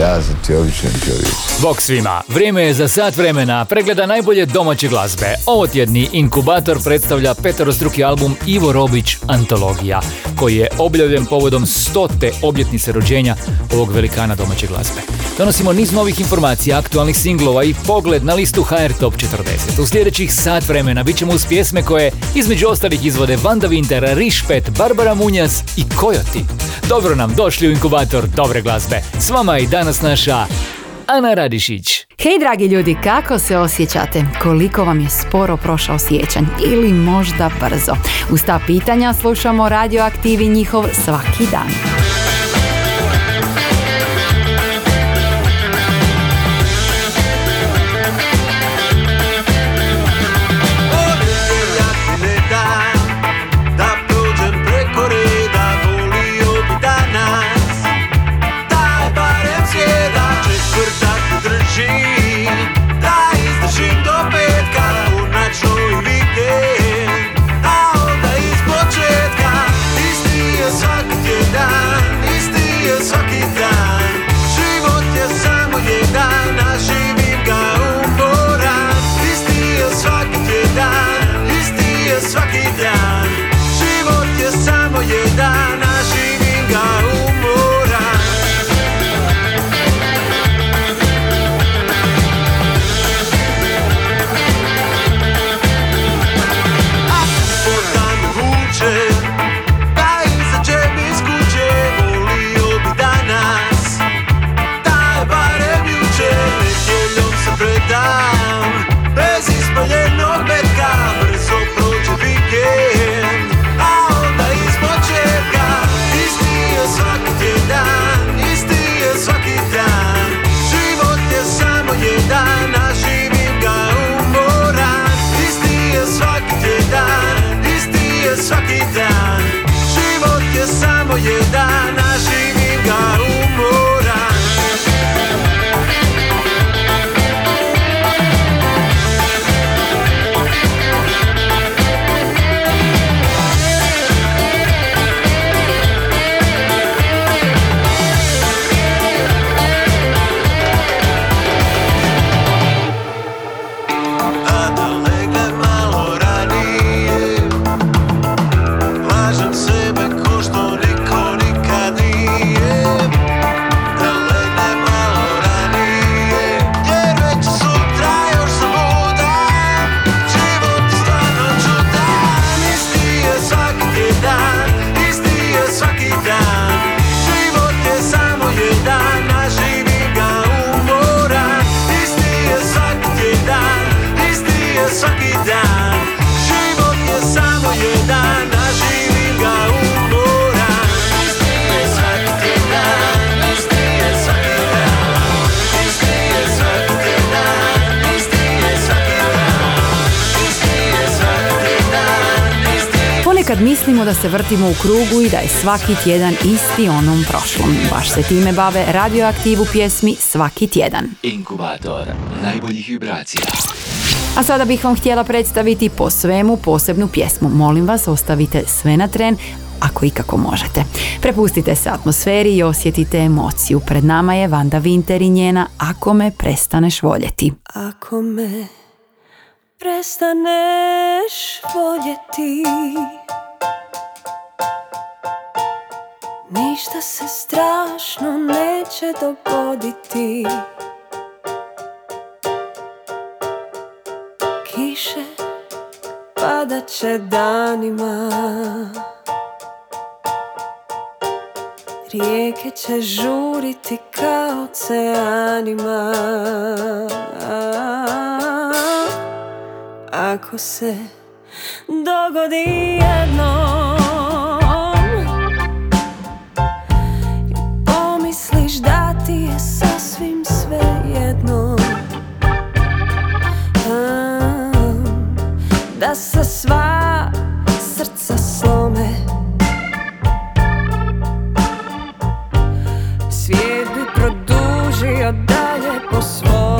Ja sam ti običan čovjek. Bok svima, vrijeme je za sat vremena pregleda najbolje domaće glazbe. Ovo tjedni Inkubator predstavlja peterostruki album Ivo Robić Antologija, koji je objavljen povodom stote obljetnice rođenja ovog velikana domaće glazbe. Donosimo niz novih informacija, aktualnih singlova i pogled na listu HR Top 40. U sljedećih sat vremena bit ćemo uz pjesme koje između ostalih izvode Vanda Winter, Rišpet, Barbara Munjas i Kojoti. Dobro nam došli u Inkubator dobre glazbe. S vama i danas naša Ana Radišić. Hej dragi ljudi, kako se osjećate? Koliko vam je sporo prošao sjećanj ili možda brzo? Uz ta pitanja slušamo radioaktivi njihov svaki dan. Da se vrtimo u krugu i da je svaki tjedan isti onom prošlom. Baš se time bave radioaktivu pjesmi svaki tjedan. Inkubator najboljih vibracija. A sada bih vam htjela predstaviti po svemu posebnu pjesmu. Molim vas, ostavite sve na tren, ako ikako možete. Prepustite se atmosferi i osjetite emociju. Pred nama je Vanda Winter i njena Ako me prestaneš voljeti. Ako me prestaneš voljeti Ništa se strašno neće dogoditi. Kiše padat će danima. Rijeke će žuriti kao oceanima. Ako se dogodi jedno Da se sva srca slome. Svijet bi produžio dalje po svome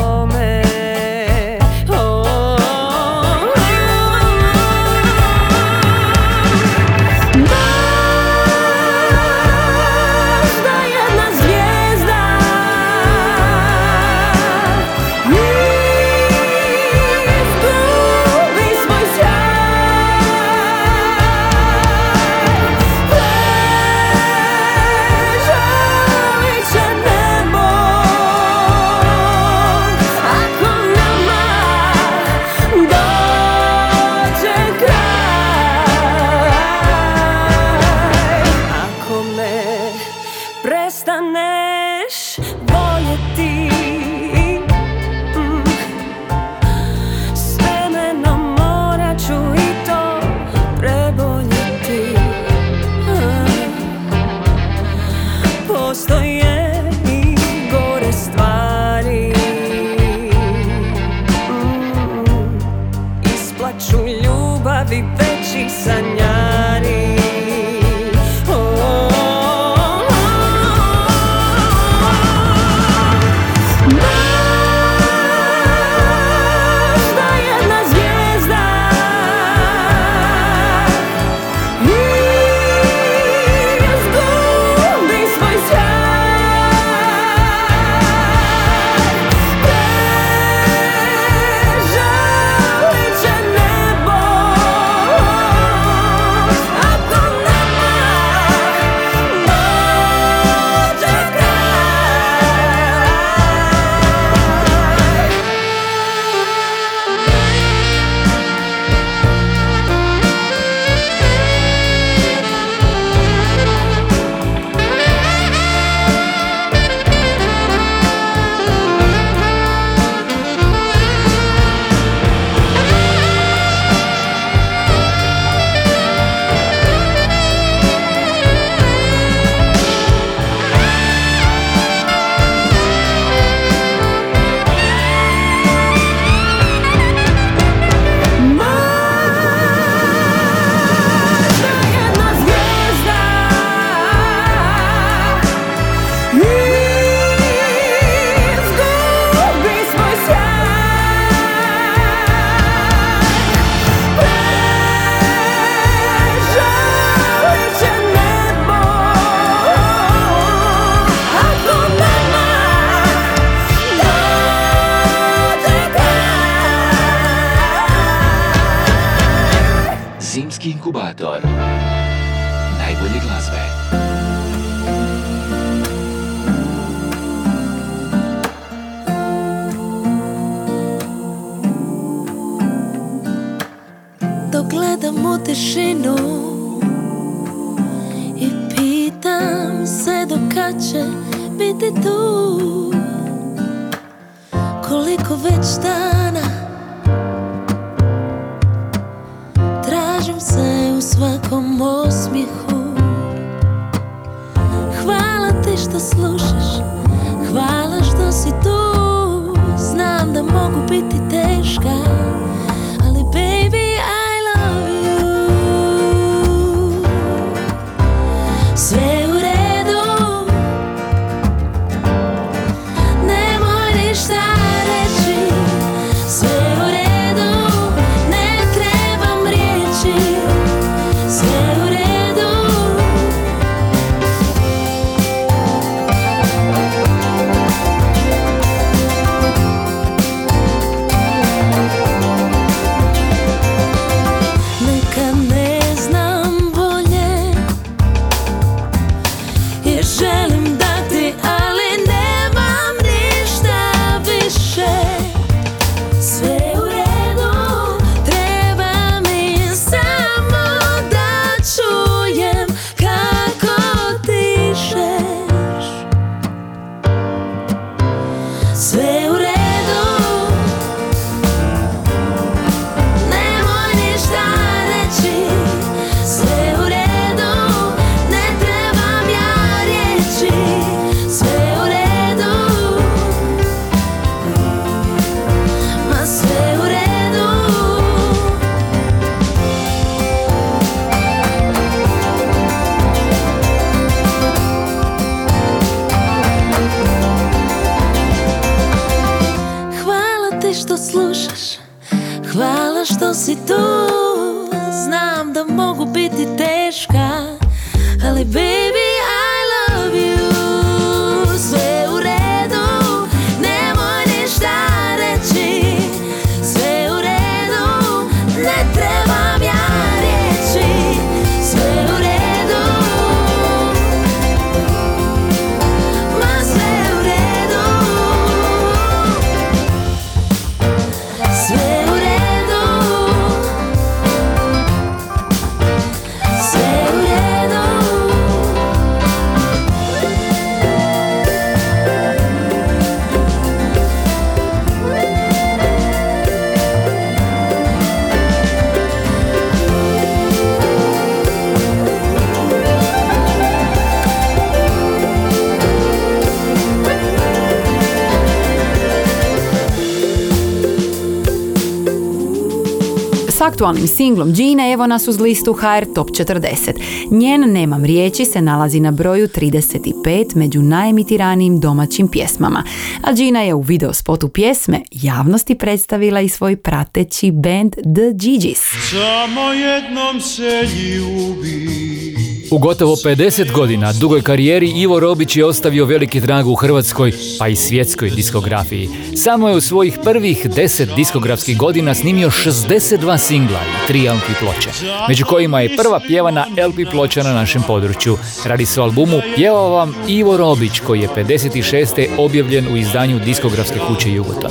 aktualnim singlom Gine evo nas uz listu HR Top 40. Njen Nemam riječi se nalazi na broju 35 među najemitiranijim domaćim pjesmama. A Gina je u video spotu pjesme javnosti predstavila i svoj prateći band The Gigi's. Samo jednom se ljubi U gotovo 50 godina dugoj karijeri Ivo Robić je ostavio veliki trag u hrvatskoj, pa i svjetskoj diskografiji. Samo je u svojih prvih 10 diskografskih godina snimio 62 singla i 3 LP ploče, među kojima je prva pjevana LP ploča na našem području. Radi se o albumu Pjevao vam Ivo Robić, koji je 56. objavljen u izdanju diskografske kuće Jugoton.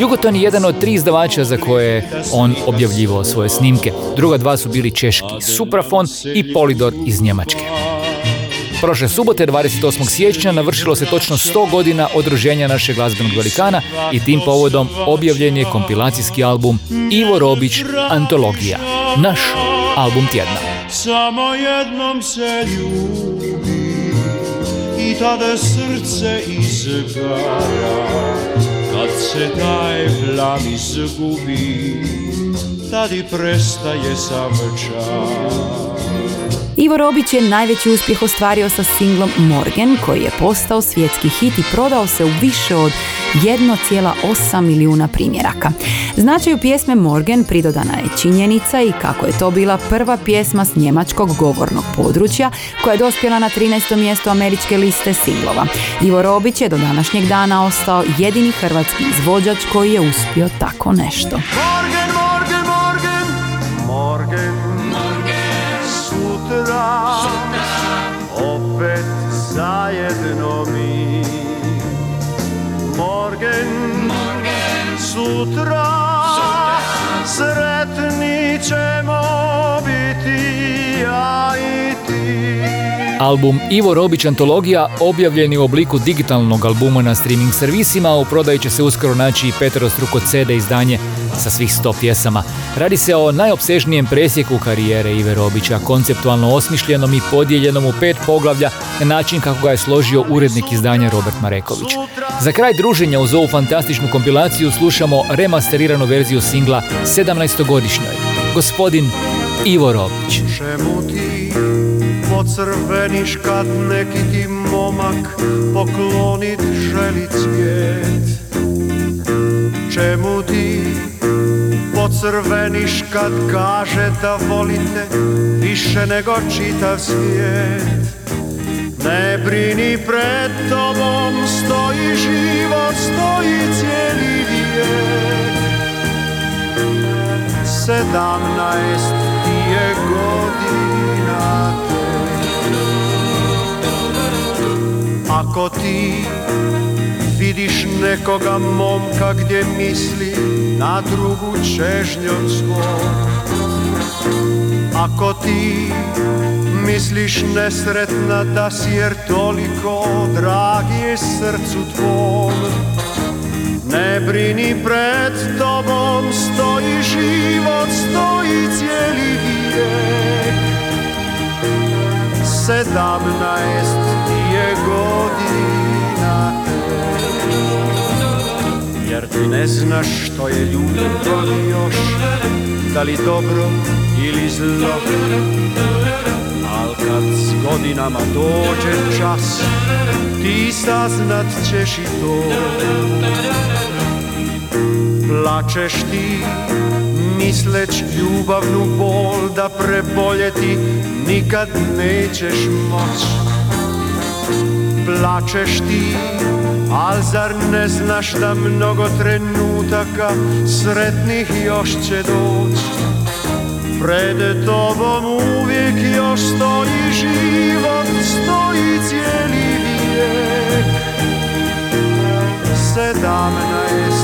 Jugoton je jedan od tri izdavača za koje je on objavljivao svoje snimke. Druga dva su bili češki Suprafon i Polydor iz Njemačke. Prošle subote, 28. siječnja, navršilo se točno 100 godina od našeg glazbenog velikana i tim povodom objavljen je kompilacijski album Ivo Robić Antologija, naš album tjedna. Samo jednom se ljubi I tada srce izgara Kad se taj plan izgubi Tad prestaje sam čas Ivo Robić je najveći uspjeh ostvario sa singlom Morgan koji je postao svjetski hit i prodao se u više od 1,8 milijuna primjeraka. Značaju pjesme Morgan pridodana je činjenica i kako je to bila prva pjesma s njemačkog govornog područja koja je dospjela na 13. mjesto američke liste singlova. Ivo Robić je do današnjeg dana ostao jedini hrvatski izvođač koji je uspio tako nešto. Zajedno mi Morgen, morgen. Sutra, sretni ćemo biti ja i ti Album Ivo Robić Antologija objavljen je u obliku digitalnog albuma na streaming servisima, a u prodaji će se uskoro naći i peterostruko CD izdanje sa svih 100 pjesama. Radi se o najopsežnijem presjeku karijere Ive Robića, konceptualno osmišljenom i podijeljenom u pet poglavlja na način kako ga je složio urednik izdanja Robert Mareković. Za kraj druženja uz ovu fantastičnu kompilaciju slušamo remasteriranu verziju singla 17-godišnjoj. Gospodin Ivo Robić. Čemu ti pocrveniš kad neki ti momak poklonit želi cvijet? Čemu ti pocrveniš kad kaže da volite više nego čitav svijet? Ne brini pred tobom stoji život, stoji cijeli vijek Sedamnaest je godina Ako ti vidiš nekoga momka gdje misli na drugu čežnju od svog. Ako ti misliš nesretna da si jer toliko drag je srcu tvom. Ne brini pred tobom stoji život, stoji cijeli vijek Sedamnaest je godina. Jer ti ne znaš što je ljubav još Da li dobro ili zlo. Al kad s godinama dođe čas Ti saznat ćeš i to. Plačeš ti misleć ljubavnu bol da preboljeti nikad nećeš moć. Plačeš ti, al zar ne znaš da mnogo trenutaka sretnih još će doć? Pred tobom uvijek još stoji život, stoji cijeli vijek. Sedamnaest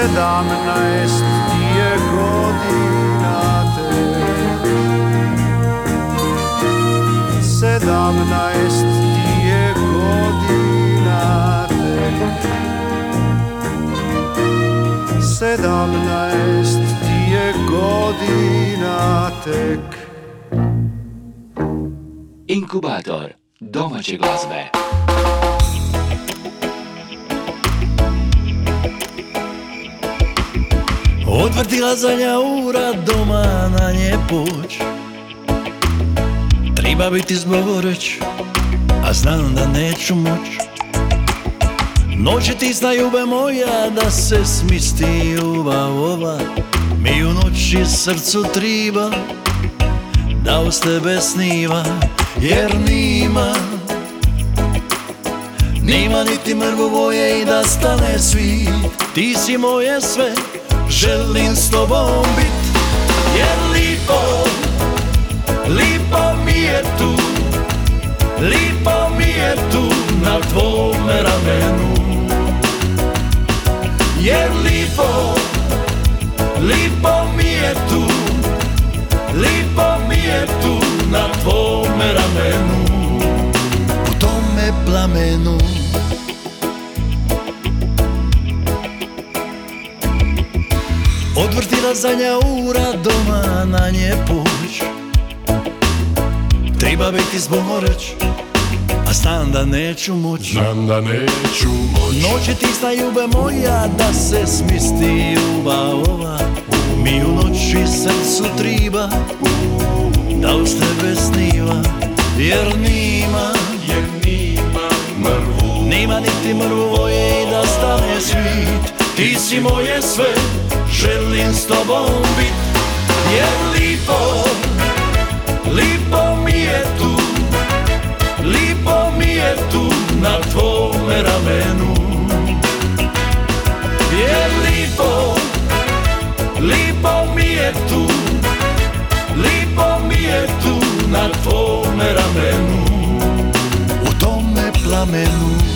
Sedamnaest je godina tek Sedamnaest je godina tek Sedamnaest je godina tek. Inkubator domaće glazbe. Odvrtila zadnja ura doma na nje poć. Treba biti zboreć, a znam da neću moć. Noći ti zna ljube moja da se smisti ljubav ova. Mi u noći srcu triba da uz tebe sniva Jer nima Nima niti mrvo boje i da stane svit Ti si moje sve, želim s tobom bit Jer lipo, lipo mi je tu. Lipo mi je tu na tvome ramenu. Jer lipo, lipo mi je tu. Lipo mi je tu na tvome ramenu. U tome plamenu Odvrtila zadnja ura doma na nje puć. Treba biti zboreć A znam da neću moć Znam da neću moć. Noći ti zna ljube moja Da se smisti ljubav ova. Mi u noći srcu triba Da uz tebe sniva. Jer nima Jer nima mrvu. Nima niti mrvu voje i da stane svit. Ti si moje sve Želim s tobom bit Jer lipo Lipo mi je tu. Lipo mi je tu na tvome ramenu. Jer lipo Lipo mi je tu. Lipo mi je tu na tvome ramenu. U tome plamenu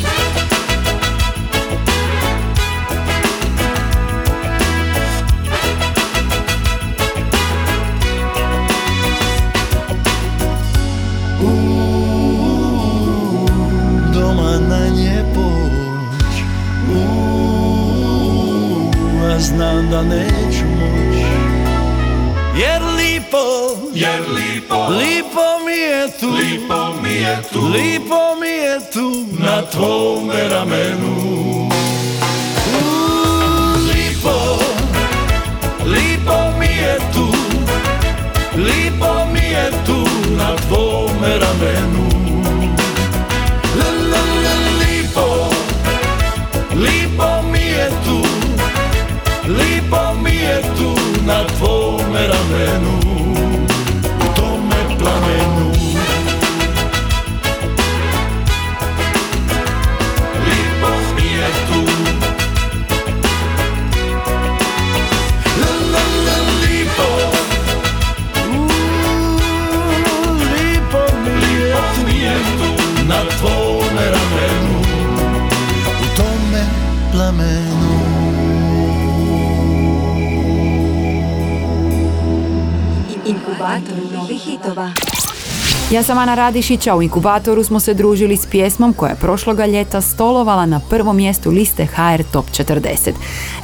Inkubator novih hitova. Ja sam Ana Radišić, a u inkubatoru smo se družili s pjesmom koja je prošloga ljeta stolovala na prvom mjestu liste HR Top 40.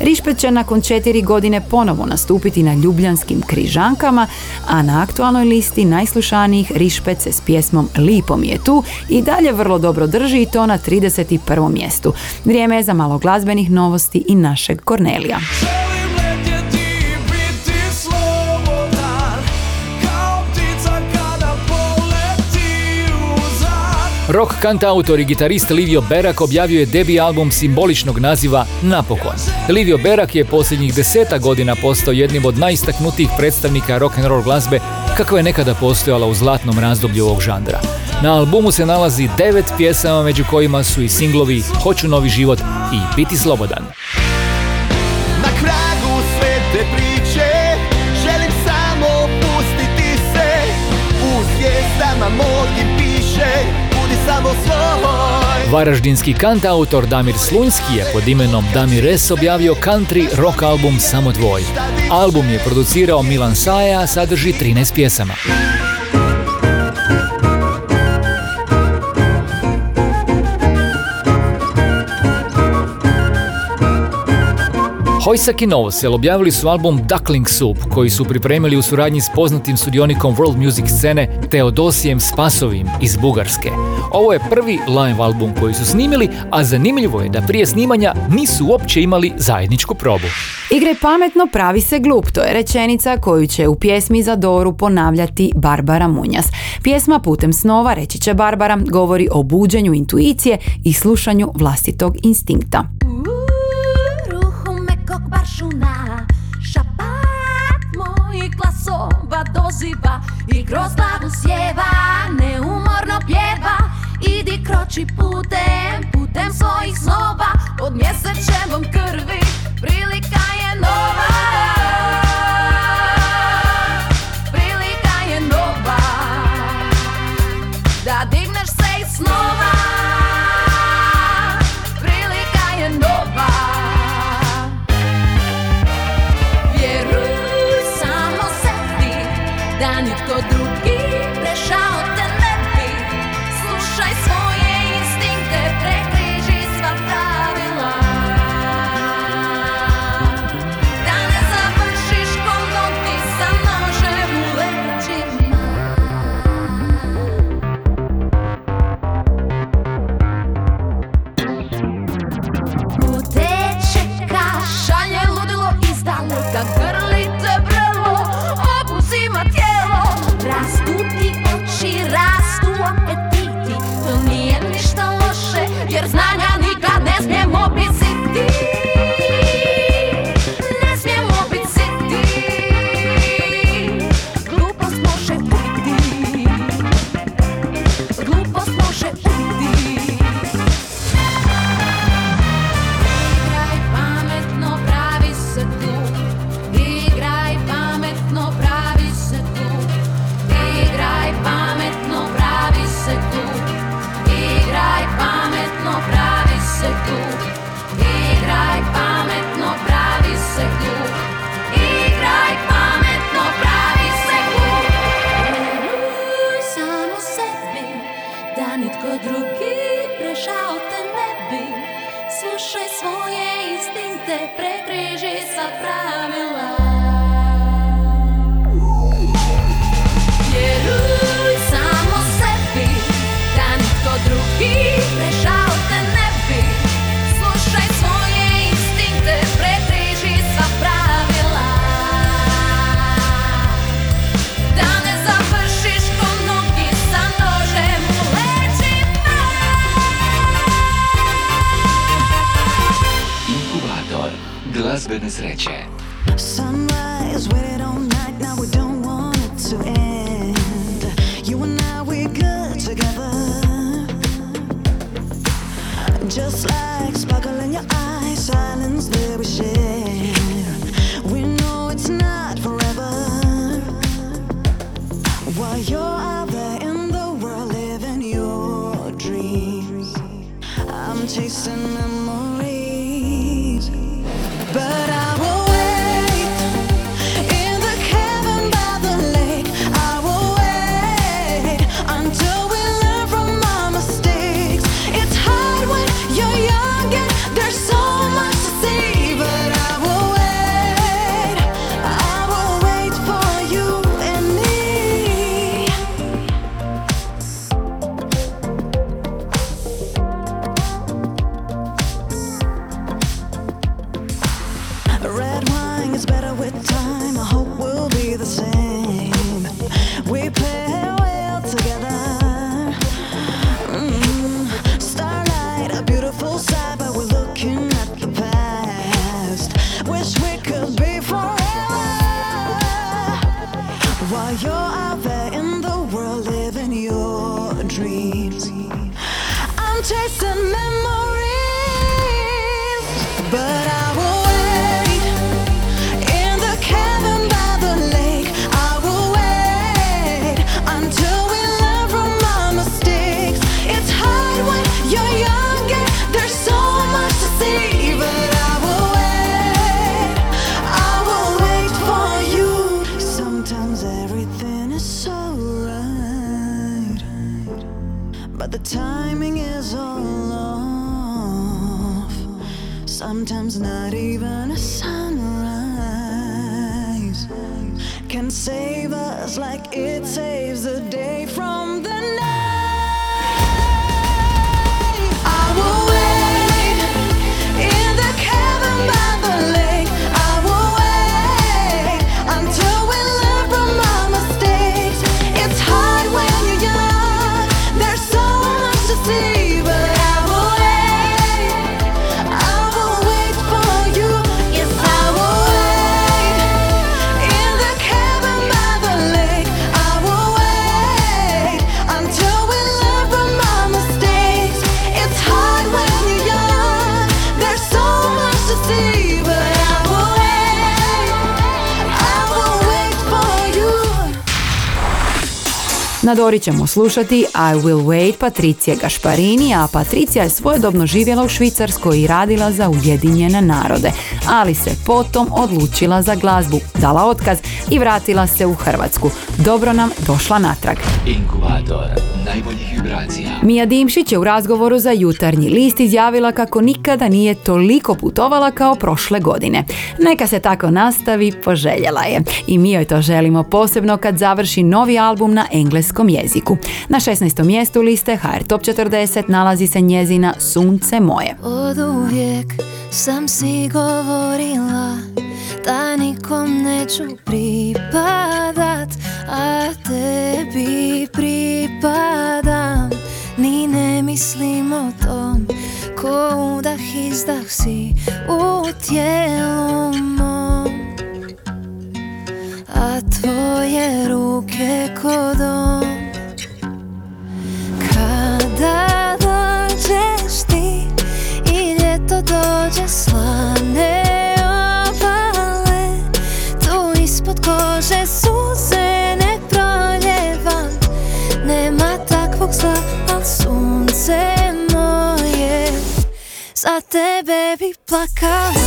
Rišpet će nakon četiri godine ponovo nastupiti na ljubljanskim križankama, a na aktualnoj listi najslušanijih Rišpet se s pjesmom Lipo mi je tu i dalje vrlo dobro drži i to na 31. mjestu. Vrijeme je za malo glazbenih novosti i našeg Kornelija. Rock kantautor i gitarist Livio Berak objavio je debi album simboličnog naziva Napokon. Livio Berak je posljednjih deseta godina postao jednim od najistaknutijih predstavnika rock and roll glazbe kakva je nekada postojala u zlatnom razdoblju ovog žandra. Na albumu se nalazi devet pjesama među kojima su i singlovi Hoću novi život i Biti slobodan. Varaždinski kantautor Damir Slunjski je pod imenom Damir S objavio country rock album Samo tvoj. Album je producirao Milan Saja, sadrži 13 pjesama. Hojsak i Novosel objavili su album Duckling Soup koji su pripremili u suradnji s poznatim sudionikom world music scene Teodosijem Spasovim iz Bugarske. Ovo je prvi live album koji su snimili, a zanimljivo je da prije snimanja nisu uopće imali zajedničku probu. Igraj pametno, pravi se glup. To je rečenica koju će u pjesmi za Doru ponavljati Barbara Munjas. Pjesma Putem snova, reći će Barbara, govori o buđenju intuicije i slušanju vlastitog instinkta. Baršuna. Šapat mojih glasova doziva I kroz glavu sjeva Neumorno pjeva. Idi kroči putem, putem svojih snova. Pod mjesečevom krvi Prilika je nova chasing memories. Timing is all off. Sometimes not even a sunrise can save us like it saves the day from the night. Na Dori ćemo slušati I Will Wait Patricije Gašparini, a Patricija je svojedobno živjela u Švicarskoj i radila za Ujedinjene narode, ali se potom odlučila za glazbu, dala otkaz i vratila se u Hrvatsku. Dobro nam došla natrag. Inkubator najboljih vibracija. Mija Dimšić je u razgovoru za jutarnji list izjavila kako nikada nije toliko putovala kao prošle godine. Neka se tako nastavi, poželjela je. I mi joj to želimo posebno kad završi novi album na engleskom jeziku. Na 16. mjestu liste HR Top 40 nalazi se njezina Sunce moje. Od uvijek sam si govorila da nikom neću pripadat, a tebi pripadam. Ni ne mislim o tom ko udah izdah si u tijelu mom. A tvoje ruke ko dom Kada dođeš ti i ljeto dođe slane Za tebe bi plakala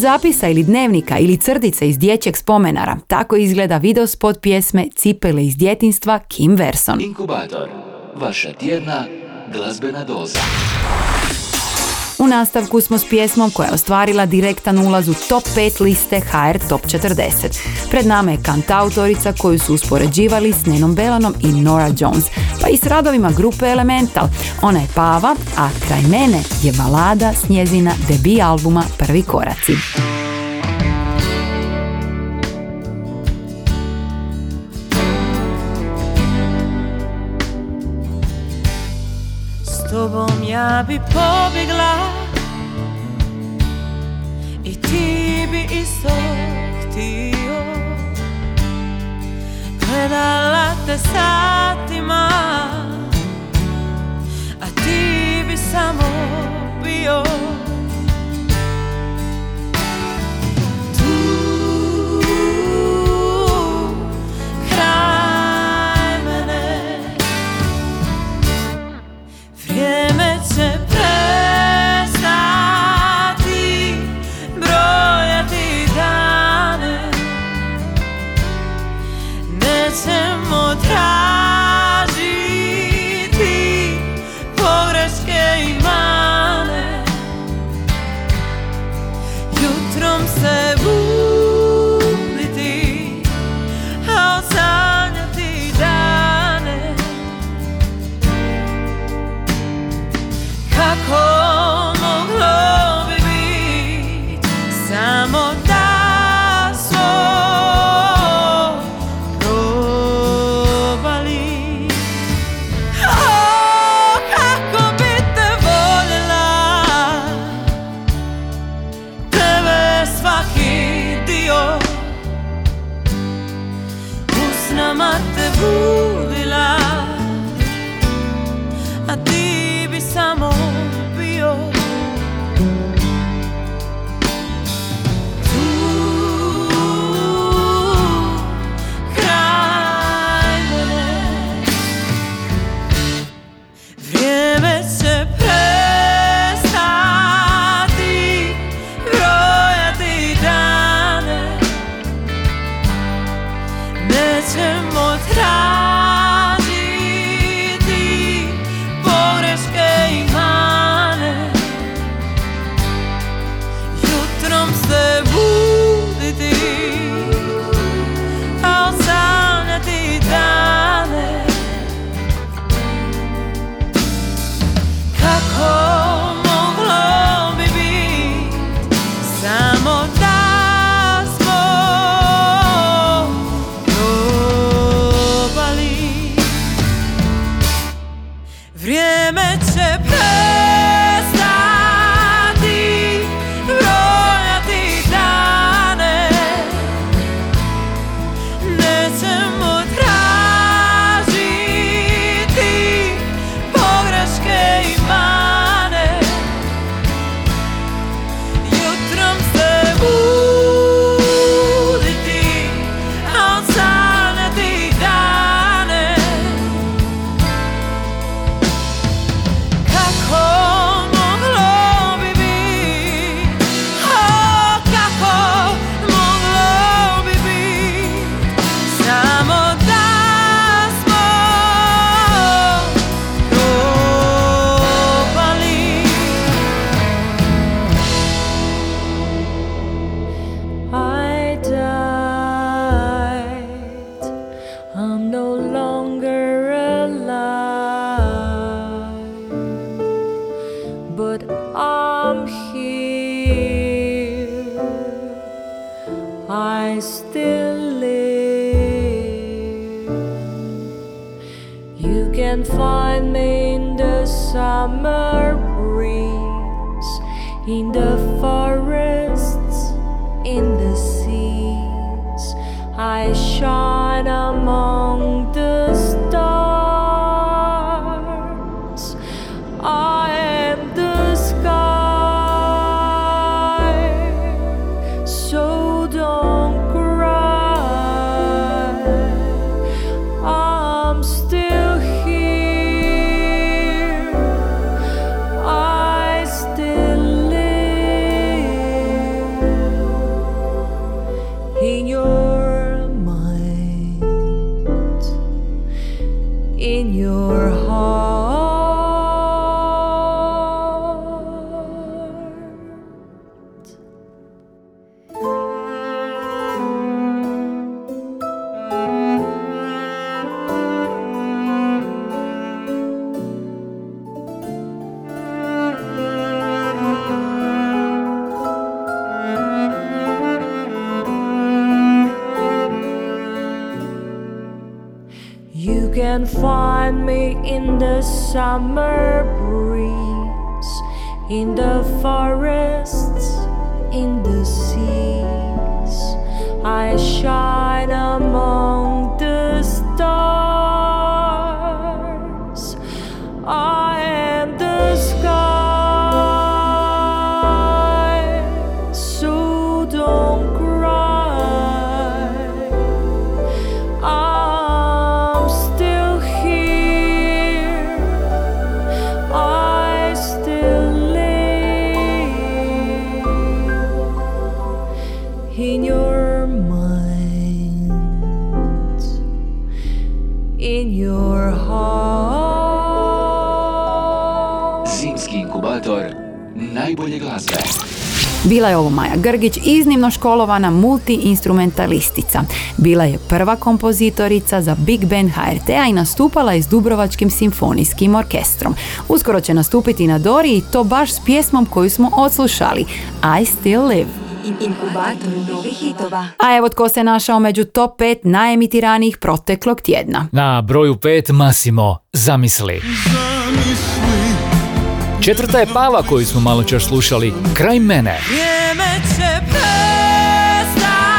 Poput zapisa ili dnevnika ili crdice iz dječjeg spomenara, tako izgleda videospot pjesme Cipele iz djetinstva Kim Verson. Inkubator. Vaša tjedna glazbena doza. U nastavku smo s pjesmom koja je ostvarila direktan ulaz u top 5 liste HR Top 40. Pred nama je kantautorica koju su uspoređivali s Nenom Belanom i Nora Jones, pa i s radovima grupe Elemental. Ona je Pava, a kraj mene je balada s njezina debi albuma Prvi koraci. Ja bi pobjegla I ti bi isto htio. Gledala te satima A ti bi samo bio I'm here. I still live. You can find me in the summer breeze, in the forests, in the seas. I shine among Bila je ovo Maja Grgić, iznimno školovana multiinstrumentalistica. Bila je prva kompozitorica za Big Band HRT-a i nastupala je s Dubrovačkim simfonijskim orkestrom. Uskoro će nastupiti na Dori i to baš s pjesmom koju smo odslušali, I Still Live. Inkubator novih hitova. A evo tko se našao među top 5 najemitiranijih proteklog tjedna. Na broju 5 Massimo, zamisli. Četvrta je Pava koju smo malo čas slušali, Kraj mene.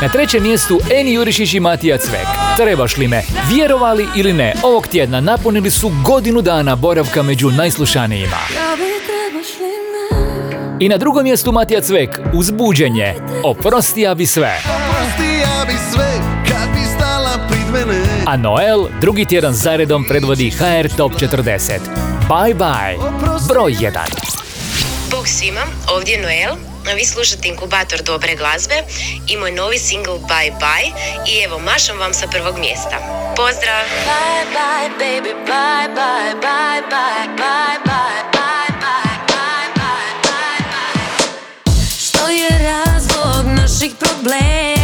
Na trećem mjestu Eni Jurišić i Matija Cvek. Trebaš li me? Vjerovali ili ne, ovog tjedna napunili su godinu dana boravka među najslušanijima. I na drugom mjestu Matija Cvek, Uzbuđenje. Oprosti ja bi sve. Prosti ja bi sve A Noel drugi tjedan zaredom predvodi HR Top 40. Bye bye. Broj 1. Bog svima, ovdje je Noel, a vi slušate inkubator dobre glazbe i moj novi single Bye Bye i evo mašam vam sa prvog mjesta. Pozdrav! Bye bye baby, bye bye, bye bye, bye bye, bye bye, bye bye, bye bye. Što je razlog naših problema?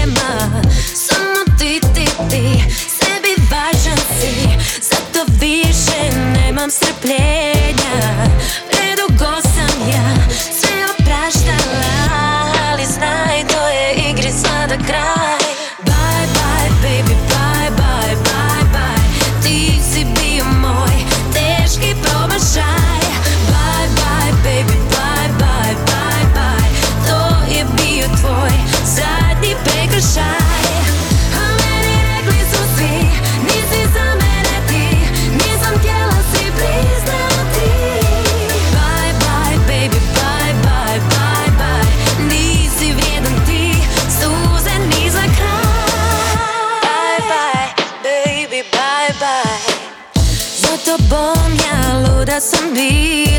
Zato više nemam strpljenja. Predugo sam ja lesson be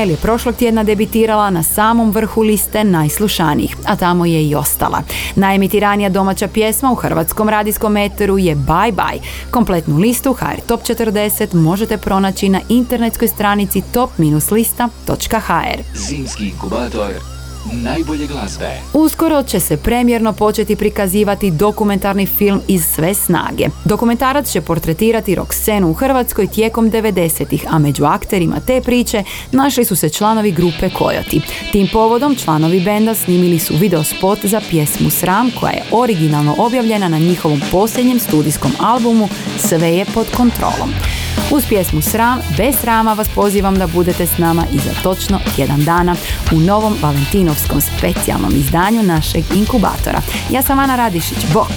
Ismael je prošlog tjedna debitirala na samom vrhu liste najslušanijih, a tamo je i ostala. Najemitiranija domaća pjesma u hrvatskom radijskom eteru je Bye Bye. Kompletnu listu HR Top 40 možete pronaći na internetskoj stranici top-lista.hr. Zimski inkubator najbolje glazbe. Uskoro će se premjerno početi prikazivati dokumentarni film iz sve snage. Dokumentarac će portretirati rock scenu u Hrvatskoj tijekom 90-ih, a među akterima te priče našli su se članovi grupe Kojoti. Tim povodom članovi benda snimili su video spot za pjesmu Sram koja je originalno objavljena na njihovom posljednjem studijskom albumu Sve je pod kontrolom. Uz pjesmu Sram, bez srama vas pozivam da budete s nama i za točno jedan dana u novom valentinovskom specijalnom izdanju našeg inkubatora. Ja sam Ana Radišić, bok!